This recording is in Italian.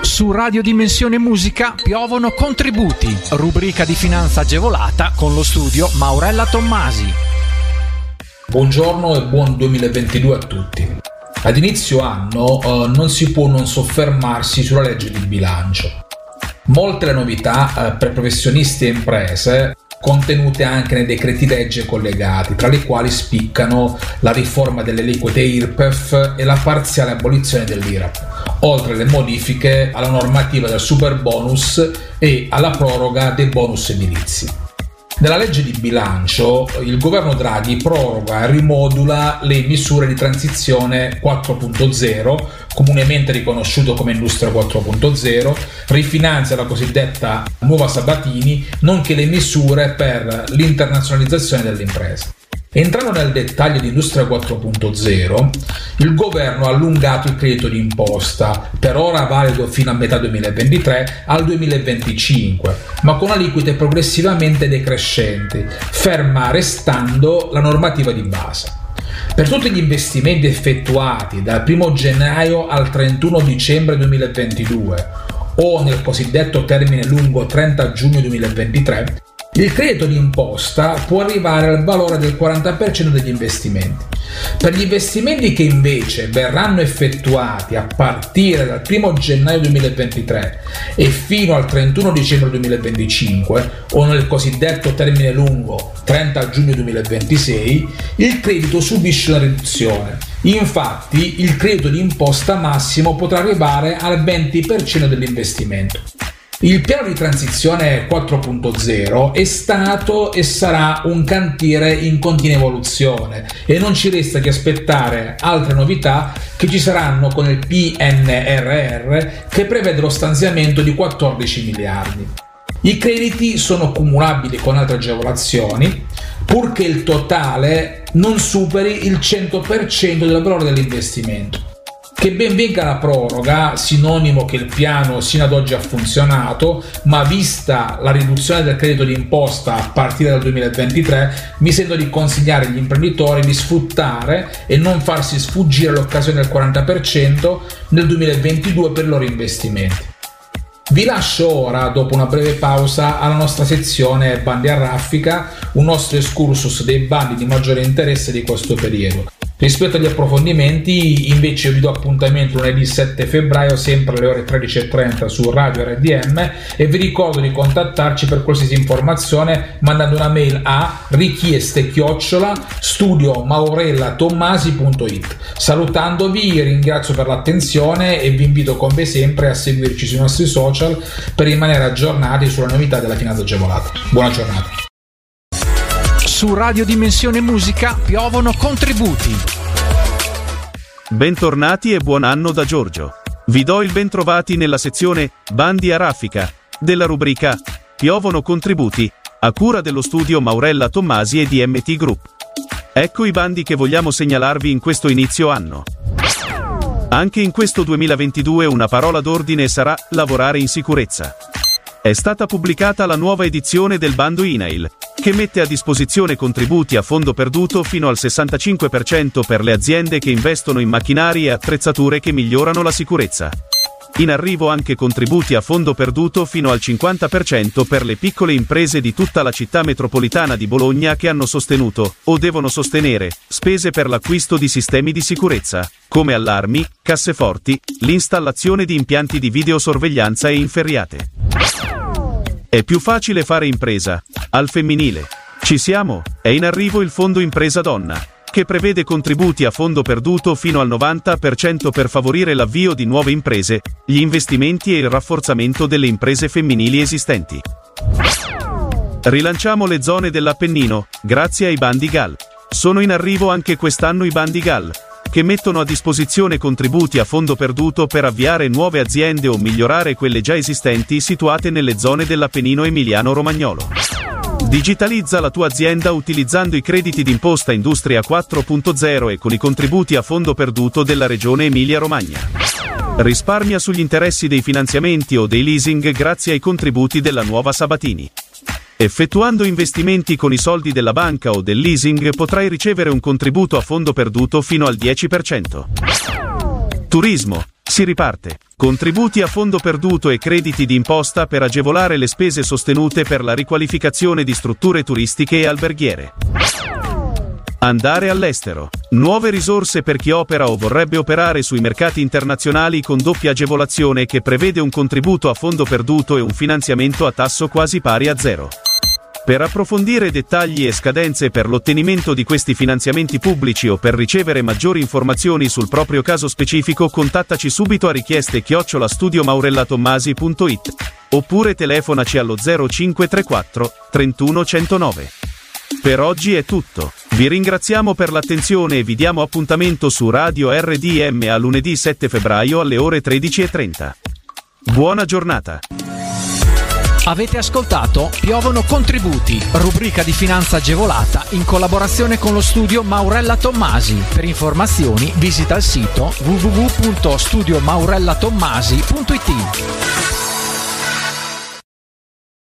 Su Radio Dimensione Musica piovono contributi, rubrica di finanza agevolata con lo studio Maurella Tommasi. Buongiorno e buon 2022 a tutti. Ad inizio anno eh, non si può non soffermarsi sulla legge di bilancio. Molte le novità eh, per professionisti e imprese contenute anche nei decreti legge collegati, tra le quali spiccano la riforma delle aliquote IRPEF e la parziale abolizione dell'IRAP, oltre alle modifiche alla normativa del super bonus e alla proroga dei bonus edilizi. Nella legge di bilancio il governo Draghi proroga e rimodula le misure di transizione 4.0, comunemente riconosciuto come Industria 4.0, rifinanzia la cosiddetta nuova Sabatini, nonché le misure per l'internazionalizzazione delle imprese. Entrando nel dettaglio di Industria 4.0, il governo ha allungato il credito d'imposta, per ora valido fino a metà 2023, al 2025, ma con aliquote progressivamente decrescenti, ferma restando la normativa di base. Per tutti gli investimenti effettuati dal 1 gennaio al 31 dicembre 2022 o nel cosiddetto termine lungo 30 giugno 2023, il credito d'imposta può arrivare al valore del 40% degli investimenti. Per gli investimenti che invece verranno effettuati a partire dal 1 gennaio 2023 e fino al 31 dicembre 2025 o nel cosiddetto termine lungo 30 giugno 2026, il credito subisce una riduzione. Infatti il credito d'imposta massimo potrà arrivare al 20% dell'investimento. Il piano di transizione 4.0 è stato e sarà un cantiere in continua evoluzione e non ci resta che aspettare altre novità che ci saranno con il PNRR che prevede lo stanziamento di 14 miliardi. I crediti sono cumulabili con altre agevolazioni purché il totale non superi il 100% del valore dell'investimento. Che ben venga la proroga, sinonimo che il piano sino ad oggi ha funzionato, ma vista la riduzione del credito d'imposta a partire dal 2023, mi sento di consigliare agli imprenditori di sfruttare e non farsi sfuggire l'occasione del 40% nel 2022 per i loro investimenti. Vi lascio ora, dopo una breve pausa, alla nostra sezione Bandi a raffica, un nostro excursus dei bandi di maggiore interesse di questo periodo. Rispetto agli approfondimenti, invece, vi do appuntamento lunedì 7 febbraio, sempre alle ore 13.30 su Radio RDM e vi ricordo di contattarci per qualsiasi informazione mandando una mail a richieste chiocciola studio. Salutandovi, ringrazio per l'attenzione e vi invito come sempre a seguirci sui nostri social per rimanere aggiornati sulle novità della finanza agevolata. Buona giornata. Su Radio Dimensione Musica piovono contributi. Bentornati e buon anno da Giorgio. Vi do il bentrovati nella sezione Bandi a raffica della rubrica Piovono contributi a cura dello studio Maurella Tommasi e di MT Group. Ecco i bandi che vogliamo segnalarvi in questo inizio anno. Anche in questo 2022 una parola d'ordine sarà lavorare in sicurezza. È stata pubblicata la nuova edizione del bando INAIL, che mette a disposizione contributi a fondo perduto fino al 65% per le aziende che investono in macchinari e attrezzature che migliorano la sicurezza. In arrivo anche contributi a fondo perduto fino al 50% per le piccole imprese di tutta la città metropolitana di Bologna che hanno sostenuto, o devono sostenere, spese per l'acquisto di sistemi di sicurezza, come allarmi, casseforti, l'installazione di impianti di videosorveglianza e inferriate. È più facile fare impresa. Al femminile. Ci siamo? È in arrivo il Fondo Impresa Donna, che prevede contributi a fondo perduto fino al 90% per favorire l'avvio di nuove imprese, gli investimenti e il rafforzamento delle imprese femminili esistenti. Rilanciamo le zone dell'Appennino, grazie ai bandi GAL. Sono in arrivo anche quest'anno i bandi GAL, che mettono a disposizione contributi a fondo perduto per avviare nuove aziende o migliorare quelle già esistenti situate nelle zone dell'Appennino emiliano-romagnolo. Digitalizza la tua azienda utilizzando i crediti d'imposta Industria 4.0 e con i contributi a fondo perduto della Regione Emilia-Romagna. Risparmia sugli interessi dei finanziamenti o dei leasing grazie ai contributi della nuova Sabatini. Effettuando investimenti con i soldi della banca o del leasing potrai ricevere un contributo a fondo perduto fino al 10%. Turismo. Si riparte. Contributi a fondo perduto e crediti di imposta per agevolare le spese sostenute per la riqualificazione di strutture turistiche e alberghiere. Andare all'estero. Nuove risorse per chi opera o vorrebbe operare sui mercati internazionali con doppia agevolazione che prevede un contributo a fondo perduto e un finanziamento a tasso quasi pari a zero. Per approfondire dettagli e scadenze per l'ottenimento di questi finanziamenti pubblici o per ricevere maggiori informazioni sul proprio caso specifico contattaci subito a richieste chiocciolastudiomaurellatommasi.it oppure telefonaci allo 0534 31 109. Per oggi è tutto. Vi ringraziamo per l'attenzione e vi diamo appuntamento su Radio RDM a lunedì 7 febbraio alle ore 13.30. Buona giornata. Avete ascoltato Piovono contributi, rubrica di finanza agevolata in collaborazione con lo studio Maurella Tommasi. Per informazioni visita il sito www.studiomaurellatommasi.it.